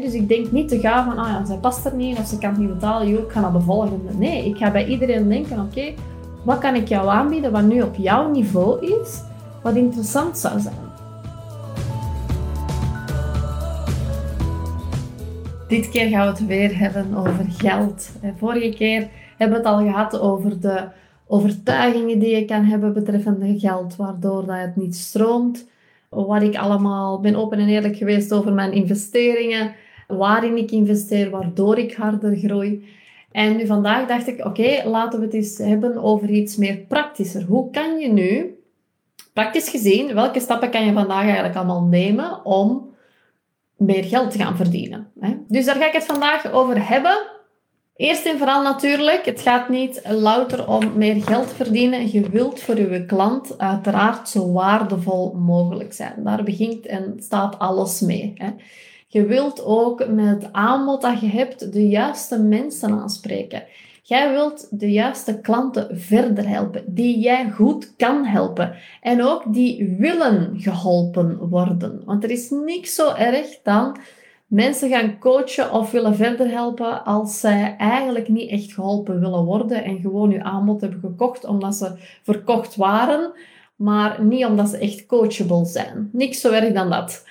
dus ik denk niet te gaan van, ah ja, zij past er niet of ze kan het niet betalen, joh, ik ga naar de volgende. Nee, ik ga bij iedereen denken, oké, wat kan ik jou aanbieden wat nu op jouw niveau is, wat interessant zou zijn. Dit keer gaan we het weer hebben over geld. Vorige keer hebben we het al gehad over de overtuigingen die je kan hebben betreffende geld, waardoor dat het niet stroomt. Wat ik allemaal ben open en eerlijk geweest over mijn investeringen, waarin ik investeer, waardoor ik harder groei. En nu vandaag dacht ik, oké, laten we het eens hebben over iets meer praktischer. Hoe kan je nu, praktisch gezien, welke stappen kan je vandaag eigenlijk allemaal nemen om meer geld te gaan verdienen? Dus daar ga ik het vandaag over hebben. Eerst en vooral natuurlijk, het gaat niet louter om meer geld verdienen. Je wilt voor je klant uiteraard zo waardevol mogelijk zijn. Daar begint en staat alles mee. Hè. Je wilt ook met het aanbod dat je hebt de juiste mensen aanspreken. Jij wilt de juiste klanten verder helpen, die jij goed kan helpen. En ook die willen geholpen worden. Want er is niks zo erg dan mensen gaan coachen of willen verder helpen als zij eigenlijk niet echt geholpen willen worden en gewoon uw aanbod hebben gekocht omdat ze verkocht waren, maar niet omdat ze echt coachable zijn. Niks zo erg dan dat.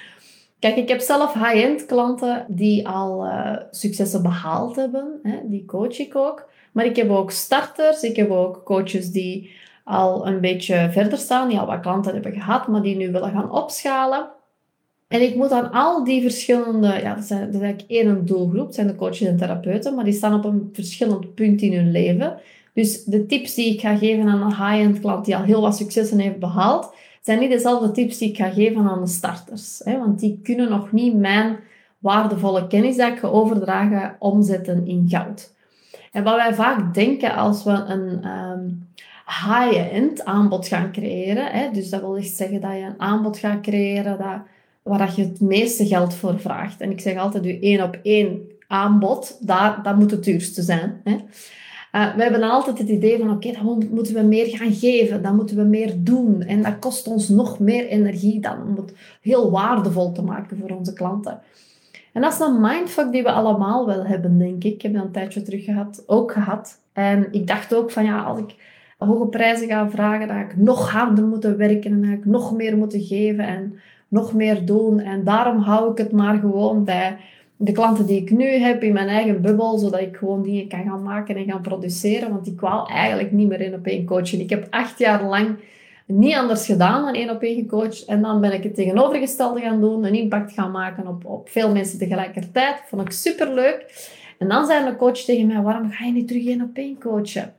Kijk, ik heb zelf high-end klanten die al uh, successen behaald hebben. Hè, die coach ik ook. Maar ik heb ook starters. Ik heb ook coaches die al een beetje verder staan. Die al wat klanten hebben gehad, maar die nu willen gaan opschalen. En ik moet aan al die verschillende, ja, dat, zijn, dat is eigenlijk één doelgroep, zijn de coaches en therapeuten, maar die staan op een verschillend punt in hun leven. Dus de tips die ik ga geven aan een high-end klant die al heel wat successen heeft behaald, zijn niet dezelfde tips die ik ga geven aan de starters. Hè? Want die kunnen nog niet mijn waardevolle kennis dat ik ga overdragen omzetten in goud. En wat wij vaak denken als we een um, high-end aanbod gaan creëren, hè? dus dat wil echt zeggen dat je een aanbod gaat creëren dat waar je het meeste geld voor vraagt. En ik zeg altijd, je één op één aanbod, daar, dat moet het duurste zijn. Hè. Uh, we hebben altijd het idee van, oké, dan moeten we meer gaan geven, dan moeten we meer doen. En dat kost ons nog meer energie dan, om het heel waardevol te maken voor onze klanten. En dat is een mindfuck die we allemaal wel hebben, denk ik. Ik heb dat een tijdje terug gehad, ook gehad. En ik dacht ook van, ja, als ik hoge prijzen ga vragen, dan ga ik nog harder moeten werken en dan ik nog meer moeten geven. En nog meer doen. En daarom hou ik het maar gewoon bij de klanten die ik nu heb in mijn eigen bubbel, zodat ik gewoon dingen kan gaan maken en gaan produceren. Want ik wou eigenlijk niet meer één op één coachen. Ik heb acht jaar lang niet anders gedaan dan één op één gecoacht. En dan ben ik het tegenovergestelde gaan doen, een impact gaan maken op, op veel mensen tegelijkertijd. Vond ik super leuk. En dan zei de coach tegen mij, waarom ga je niet terug één op één coachen?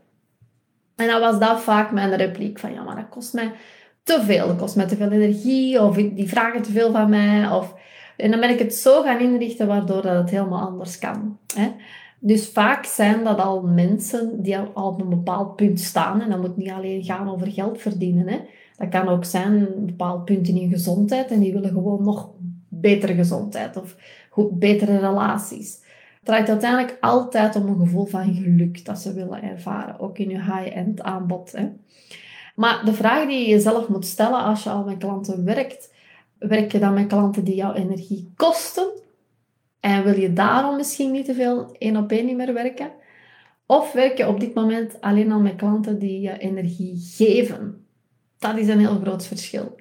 En dan was dat vaak mijn repliek van, ja, maar dat kost mij te veel. Dat kost mij te veel energie of die vragen te veel van mij. Of... En dan ben ik het zo gaan inrichten waardoor dat het helemaal anders kan. Hè? Dus vaak zijn dat al mensen die al op een bepaald punt staan. En dat moet niet alleen gaan over geld verdienen. Hè? Dat kan ook zijn een bepaald punt in hun gezondheid. En die willen gewoon nog betere gezondheid of goed, betere relaties. Het draait uiteindelijk altijd om een gevoel van geluk dat ze willen ervaren. Ook in je high-end aanbod. Hè? Maar de vraag die je jezelf moet stellen als je al met klanten werkt, werk je dan met klanten die jouw energie kosten? En wil je daarom misschien niet te veel één op één niet meer werken? Of werk je op dit moment alleen al met klanten die je energie geven? Dat is een heel groot verschil.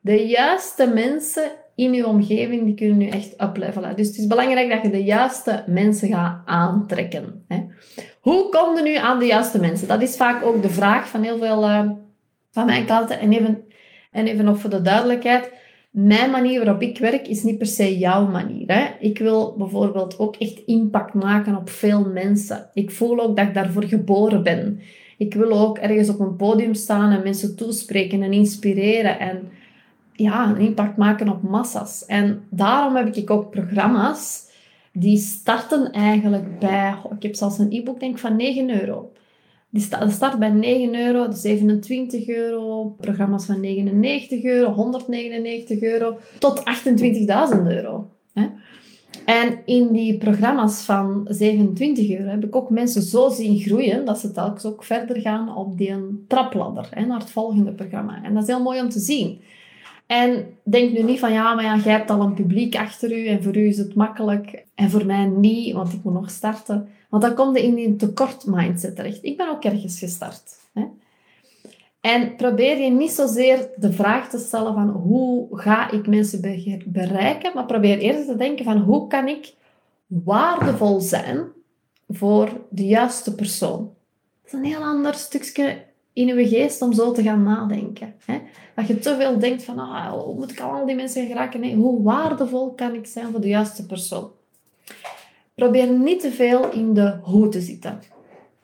De juiste mensen in je omgeving, die kunnen je echt uplevelen. Dus het is belangrijk dat je de juiste mensen gaat aantrekken. Hoe kom je nu aan de juiste mensen? Dat is vaak ook de vraag van heel veel uh, van mijn klanten. En even, en even nog voor de duidelijkheid. Mijn manier waarop ik werk is niet per se jouw manier. Hè? Ik wil bijvoorbeeld ook echt impact maken op veel mensen. Ik voel ook dat ik daarvoor geboren ben. Ik wil ook ergens op een podium staan en mensen toespreken en inspireren. En ja, een impact maken op massa's. En daarom heb ik ook programma's die starten eigenlijk bij... Ik heb zelfs een e-book denk van 9 euro. Die start bij 9 euro, 27 euro, programma's van 99 euro, 199 euro, tot 28.000 euro. En in die programma's van 27 euro heb ik ook mensen zo zien groeien dat ze telkens ook verder gaan op die trapladder naar het volgende programma. En dat is heel mooi om te zien. En denk nu niet van, ja, maar ja, jij hebt al een publiek achter u en voor u is het makkelijk en voor mij niet, want ik moet nog starten. Want dan kom je in die tekort mindset terecht. Ik ben ook ergens gestart. Hè? En probeer je niet zozeer de vraag te stellen van hoe ga ik mensen bereiken, maar probeer eerst te denken van hoe kan ik waardevol zijn voor de juiste persoon. Dat is een heel ander stukje in geest om zo te gaan nadenken. Hè? Dat je te veel denkt van, ah, hoe moet ik al die mensen geraken? Nee, hoe waardevol kan ik zijn voor de juiste persoon? Probeer niet te veel in de hoe te zitten.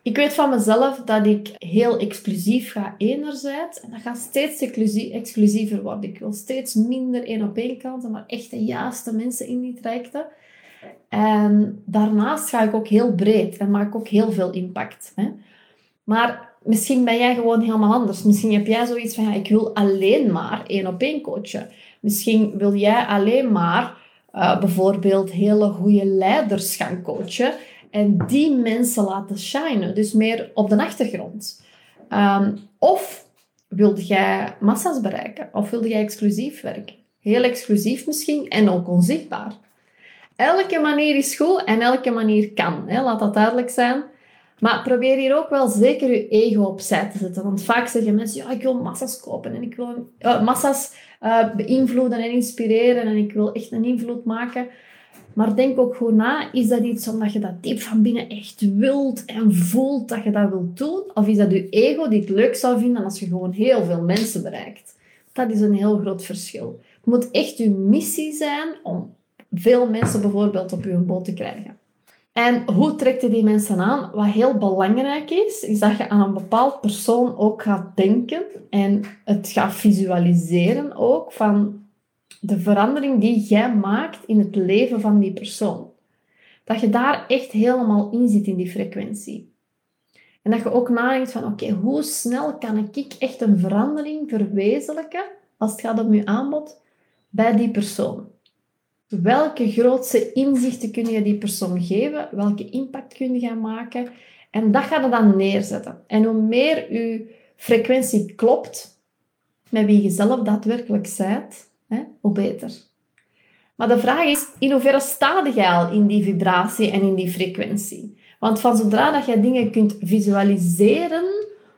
Ik weet van mezelf dat ik heel exclusief ga enerzijds. En dat gaat steeds exclusiever worden. Ik wil steeds minder één op één kanten, maar echt de juiste mensen in die trajecten. En daarnaast ga ik ook heel breed en maak ook heel veel impact. Hè? Maar misschien ben jij gewoon helemaal anders. Misschien heb jij zoiets van, ja, ik wil alleen maar één op één coachen. Misschien wil jij alleen maar uh, bijvoorbeeld hele goede leiders gaan coachen en die mensen laten shinen. Dus meer op de achtergrond. Um, of wilde jij massa's bereiken? Of wilde jij exclusief werken? Heel exclusief misschien en ook onzichtbaar. Elke manier is goed en elke manier kan. Hè? Laat dat duidelijk zijn. Maar probeer hier ook wel zeker je ego opzij te zetten. Want vaak zeggen mensen, ja, ik wil massa's kopen en ik wil massa's uh, beïnvloeden en inspireren en ik wil echt een invloed maken. Maar denk ook goed na, is dat iets omdat je dat diep van binnen echt wilt en voelt dat je dat wilt doen? Of is dat je ego die het leuk zou vinden als je gewoon heel veel mensen bereikt? Dat is een heel groot verschil. Het moet echt je missie zijn om veel mensen bijvoorbeeld op je boot te krijgen. En hoe trekt je die mensen aan? Wat heel belangrijk is, is dat je aan een bepaald persoon ook gaat denken en het gaat visualiseren ook van de verandering die jij maakt in het leven van die persoon. Dat je daar echt helemaal in zit in die frequentie. En dat je ook nadenkt van, oké, hoe snel kan ik echt een verandering verwezenlijken als het gaat om je aanbod bij die persoon? Welke grootste inzichten kun je die persoon geven? Welke impact kun je gaan maken? En dat gaat je dan neerzetten. En hoe meer je frequentie klopt met wie je zelf daadwerkelijk bent, hè, hoe beter. Maar de vraag is, in hoeverre sta je al in die vibratie en in die frequentie? Want van zodra dat je dingen kunt visualiseren,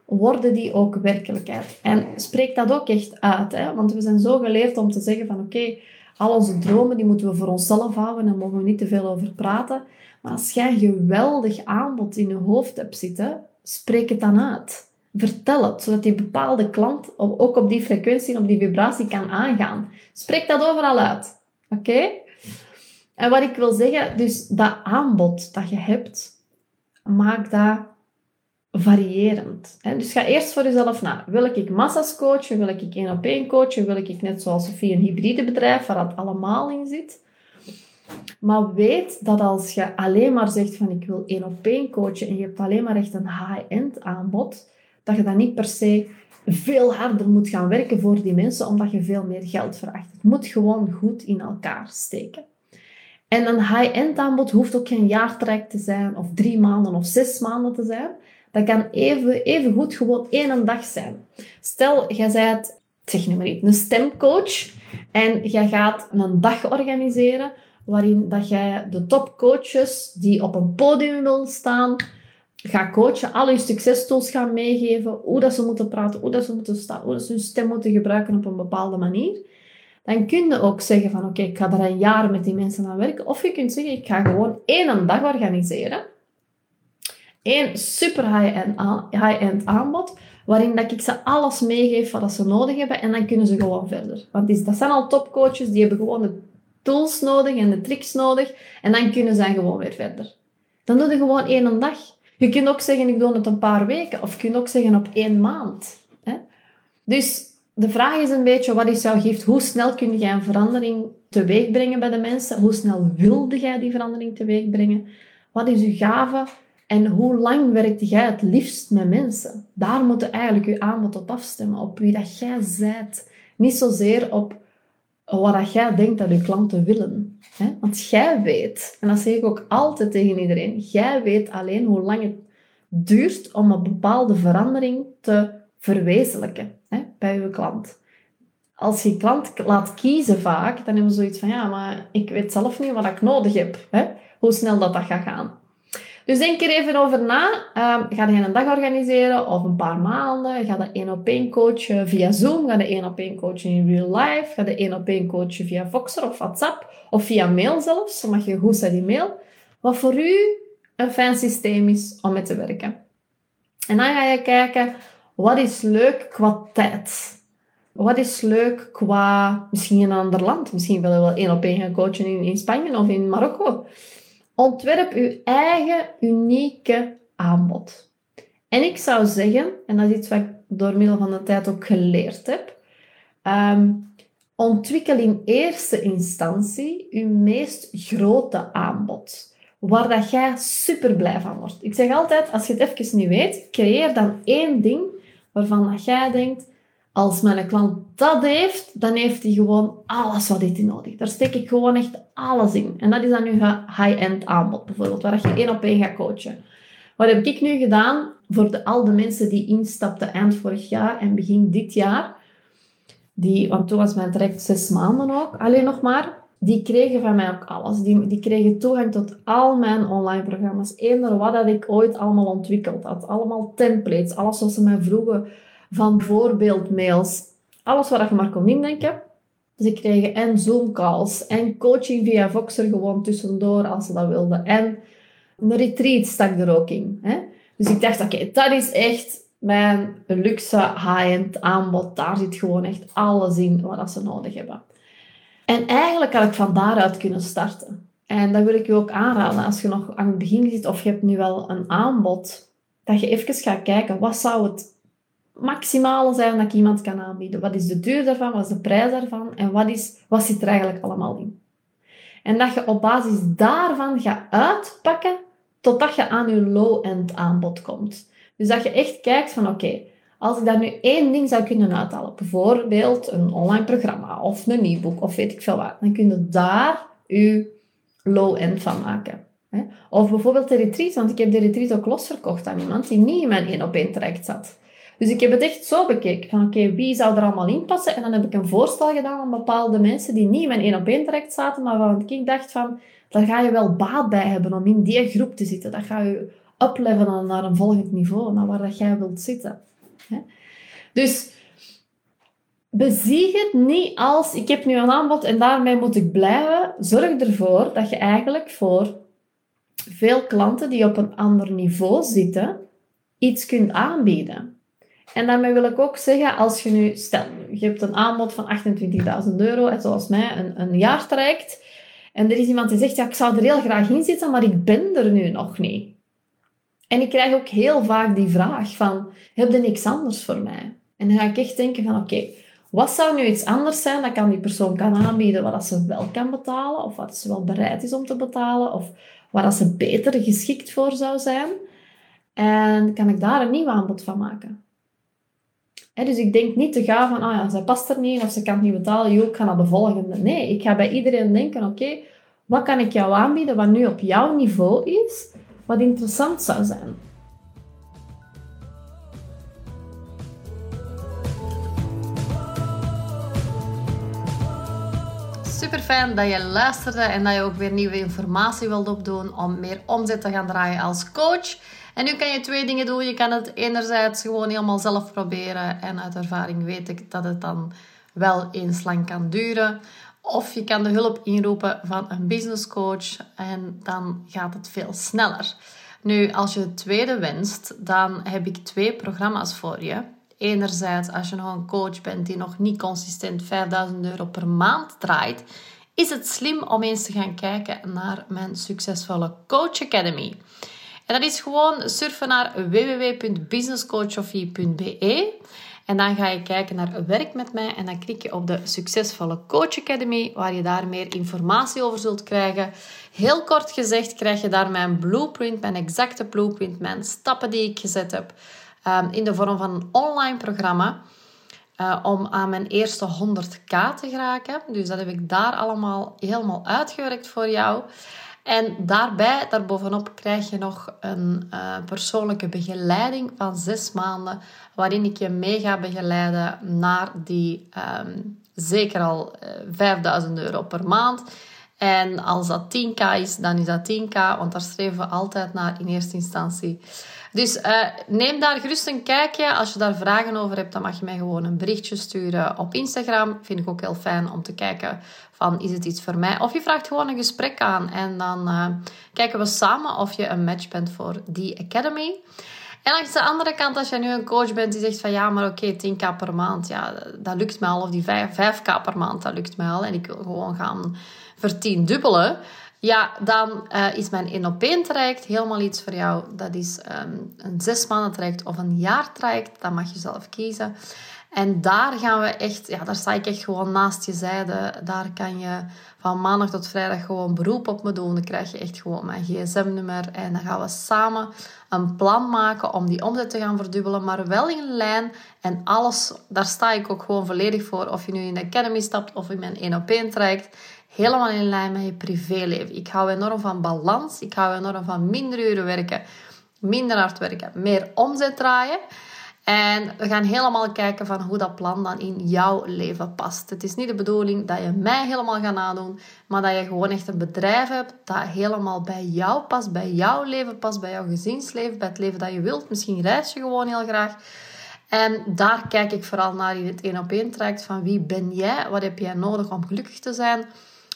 worden die ook werkelijkheid. En spreek dat ook echt uit. Hè? Want we zijn zo geleerd om te zeggen van oké, al onze dromen die moeten we voor onszelf houden en daar mogen we niet te veel over praten. Maar als jij een geweldig aanbod in je hoofd hebt zitten, spreek het dan uit. Vertel het, zodat die bepaalde klant ook op die frequentie en op die vibratie kan aangaan. Spreek dat overal uit. Oké? En wat ik wil zeggen, dus dat aanbod dat je hebt, maak dat variërend. Dus ga eerst voor jezelf na. Wil ik massa's coachen? Wil ik één op één coachen? Wil ik net zoals Sofie een hybride bedrijf waar dat allemaal in zit? Maar weet dat als je alleen maar zegt van ik wil één op één coachen en je hebt alleen maar echt een high-end aanbod, dat je dan niet per se veel harder moet gaan werken voor die mensen, omdat je veel meer geld vraagt. Het moet gewoon goed in elkaar steken. En een high-end aanbod hoeft ook geen jaartraject te zijn, of drie maanden of zes maanden te zijn. Dat kan even, even goed gewoon één dag zijn. Stel, jij bent, zeg maar niet, een stemcoach en jij gaat een dag organiseren waarin dat jij de topcoaches die op een podium willen staan, gaat coachen, al je succestools gaan meegeven, hoe dat ze moeten praten, hoe dat ze moeten staan, hoe ze hun stem moeten gebruiken op een bepaalde manier. Dan kun je ook zeggen van oké, ik ga er een jaar met die mensen aan werken. Of je kunt zeggen, ik ga gewoon één dag organiseren één super high-end aanbod, waarin dat ik ze alles meegeef wat ze nodig hebben en dan kunnen ze gewoon verder. Want dat zijn al topcoaches, die hebben gewoon de tools nodig en de tricks nodig en dan kunnen ze gewoon weer verder. Dan doe je gewoon één dag. Je kunt ook zeggen, ik doe het een paar weken, of je kunt ook zeggen op één maand. Hè? Dus de vraag is een beetje, wat is jouw gift? Hoe snel kun jij een verandering teweeg brengen bij de mensen? Hoe snel wilde jij die verandering teweeg brengen? Wat is je gave? En hoe lang werkt jij het liefst met mensen? Daar moet je eigenlijk je aanbod op afstemmen, op wie dat jij zijt. Niet zozeer op wat dat jij denkt dat je klanten willen. Want jij weet, en dat zeg ik ook altijd tegen iedereen, jij weet alleen hoe lang het duurt om een bepaalde verandering te verwezenlijken bij je klant. als je klant laat kiezen vaak, dan hebben we zoiets van, ja, maar ik weet zelf niet wat ik nodig heb. Hoe snel dat, dat gaat gaan. Dus denk er even over na. Um, ga je een dag organiseren of een paar maanden? Ga je één op één coachen via Zoom? Ga je één op één coachen in real life? Ga je één op één coachen via Voxer of WhatsApp? Of via mail zelfs? Dan mag je goed zijn die mail. Wat voor u een fijn systeem is om mee te werken. En dan ga je kijken, wat is leuk qua tijd? Wat is leuk qua misschien een ander land? Misschien wil je wel één op één gaan coachen in, in Spanje of in Marokko. Ontwerp uw eigen unieke aanbod. En ik zou zeggen, en dat is iets wat ik door middel van de tijd ook geleerd heb, um, ontwikkel in eerste instantie uw meest grote aanbod. Waar dat jij super blij van wordt. Ik zeg altijd, als je het even niet weet, creëer dan één ding waarvan dat jij denkt, als mijn klant dat heeft, dan heeft hij gewoon alles wat hij nodig Daar steek ik gewoon echt alles in. En dat is dan nu high-end aanbod, bijvoorbeeld, waar je één op één gaat coachen. Wat heb ik nu gedaan voor de, al de mensen die instapten eind vorig jaar en begin dit jaar? Die, want toen was mijn traject zes maanden ook, alleen nog maar. Die kregen van mij ook alles. Die, die kregen toegang tot al mijn online programma's. Eender wat dat ik ooit allemaal ontwikkeld had. Allemaal templates, alles wat ze mij vroegen van voorbeeldmails. Alles wat je maar kon indenken. Dus ik kreeg en Zoom-calls en coaching via Voxer gewoon tussendoor als ze dat wilden. En een retreat stak er ook in. Hè? Dus ik dacht, oké, dat is echt mijn luxe high-end aanbod. Daar zit gewoon echt alles in wat ze nodig hebben. En eigenlijk had ik van daaruit kunnen starten. En dat wil ik je ook aanraden als je nog aan het begin zit of je hebt nu wel een aanbod, dat je even gaat kijken, wat zou het maximale zijn dat ik iemand kan aanbieden. Wat is de duur daarvan? Wat is de prijs daarvan? En wat, is, wat zit er eigenlijk allemaal in? En dat je op basis daarvan gaat uitpakken totdat je aan je low-end aanbod komt. Dus dat je echt kijkt van oké, als ik daar nu één ding zou kunnen uithalen, bijvoorbeeld een online programma of een e-book of weet ik veel wat, dan kun je daar je low-end van maken. Of bijvoorbeeld de retreat, want ik heb de retreat ook losverkocht aan iemand die niet in mijn één op één traject zat. Dus ik heb het echt zo bekeken. Van oké, wie zou er allemaal in passen? En dan heb ik een voorstel gedaan aan bepaalde mensen die niet in één op één traject zaten, maar waarvan ik dacht van, daar ga je wel baat bij hebben om in die groep te zitten. Dat ga je uplevelen naar een volgend niveau, naar waar dat jij wilt zitten. Dus bezie het niet als ik heb nu een aanbod en daarmee moet ik blijven. Zorg ervoor dat je eigenlijk voor veel klanten die op een ander niveau zitten, iets kunt aanbieden. En daarmee wil ik ook zeggen, als je nu, stel, je hebt een aanbod van 28.000 euro, en zoals mij, een, een jaartraject, en er is iemand die zegt, ja, ik zou er heel graag in zitten, maar ik ben er nu nog niet. En ik krijg ook heel vaak die vraag van, heb je niks anders voor mij? En dan ga ik echt denken van, oké, wat zou nu iets anders zijn dat kan die persoon kan aanbieden, wat ze wel kan betalen, of wat ze wel bereid is om te betalen, of waar ze beter geschikt voor zou zijn. En kan ik daar een nieuw aanbod van maken dus ik denk niet te gaan van, ah ja, zij past er niet of ze kan het niet betalen, joh, ik ga naar de volgende. Nee, ik ga bij iedereen denken, oké, wat kan ik jou aanbieden wat nu op jouw niveau is, wat interessant zou zijn. Super fijn dat je luisterde en dat je ook weer nieuwe informatie wilt opdoen om meer omzet te gaan draaien als coach. En nu kan je twee dingen doen. Je kan het enerzijds gewoon helemaal zelf proberen. En uit ervaring weet ik dat het dan wel eens lang kan duren. Of je kan de hulp inroepen van een business coach. En dan gaat het veel sneller. Nu, als je het tweede wenst, dan heb ik twee programma's voor je. Enerzijds, als je nog een coach bent die nog niet consistent 5000 euro per maand draait, is het slim om eens te gaan kijken naar mijn succesvolle Coach Academy. En dat is gewoon surfen naar www.businesscoachofie.be. En dan ga je kijken naar werk met mij en dan klik je op de Succesvolle Coach Academy, waar je daar meer informatie over zult krijgen. Heel kort gezegd krijg je daar mijn blueprint, mijn exacte blueprint, mijn stappen die ik gezet heb ehm, in de vorm van een online programma. Uh, om aan mijn eerste 100k te geraken. Dus dat heb ik daar allemaal helemaal uitgewerkt voor jou. En daarbij, daarbovenop, krijg je nog een uh, persoonlijke begeleiding van zes maanden, waarin ik je mee ga begeleiden naar die um, zeker al 5000 euro per maand. En als dat 10k is, dan is dat 10k, want daar streven we altijd naar in eerste instantie. Dus uh, neem daar gerust een kijkje. Als je daar vragen over hebt, dan mag je mij gewoon een berichtje sturen op Instagram. Vind ik ook heel fijn om te kijken van, is het iets voor mij? Of je vraagt gewoon een gesprek aan en dan uh, kijken we samen of je een match bent voor die Academy. En langs de andere kant, als jij nu een coach bent die zegt van ja, maar oké, 10k per maand, ja, dat lukt mij al. Of die 5, 5k per maand, dat lukt mij al. En ik wil gewoon gaan vertiendubbelen. Ja, dan uh, is mijn 1 op 1 traject helemaal iets voor jou. Dat is um, een zes maanden traject of een jaar traject. Dat mag je zelf kiezen. En daar gaan we echt, ja, daar sta ik echt gewoon naast je zijde. Daar kan je van maandag tot vrijdag gewoon beroep op me doen. Dan krijg je echt gewoon mijn gsm-nummer. En dan gaan we samen een plan maken om die omzet te gaan verdubbelen. Maar wel in lijn. En alles, daar sta ik ook gewoon volledig voor. Of je nu in de Academy stapt of in mijn 1 op 1 traject helemaal in lijn met je privéleven. Ik hou enorm van balans. Ik hou enorm van minder uren werken, minder hard werken, meer omzet draaien. En we gaan helemaal kijken van hoe dat plan dan in jouw leven past. Het is niet de bedoeling dat je mij helemaal gaat nadoen, maar dat je gewoon echt een bedrijf hebt dat helemaal bij jou past, bij jouw leven past, bij jouw gezinsleven, bij het leven dat je wilt. Misschien reis je gewoon heel graag. En daar kijk ik vooral naar in het één op één traject van wie ben jij, wat heb jij nodig om gelukkig te zijn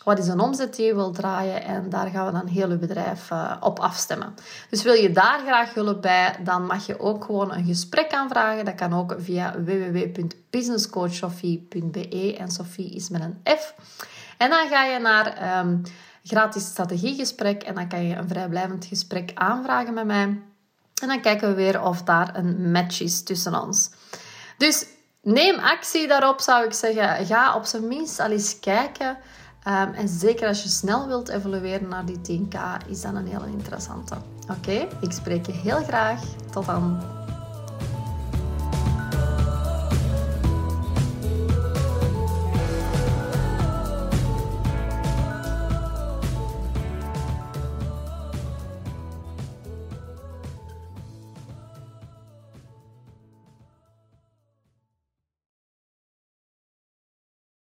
wat is een omzet die je wilt draaien? En daar gaan we dan heel je bedrijf uh, op afstemmen. Dus wil je daar graag hulp bij, dan mag je ook gewoon een gesprek aanvragen. Dat kan ook via www.businesscoachsofie.be en Sophie is met een F. En dan ga je naar um, gratis strategiegesprek en dan kan je een vrijblijvend gesprek aanvragen met mij. En dan kijken we weer of daar een match is tussen ons. Dus neem actie daarop, zou ik zeggen. Ga op zijn minst al eens kijken Um, en zeker als je snel wilt evolueren naar die 10k, is dat een hele interessante. Oké, ik spreek je heel graag. Tot dan.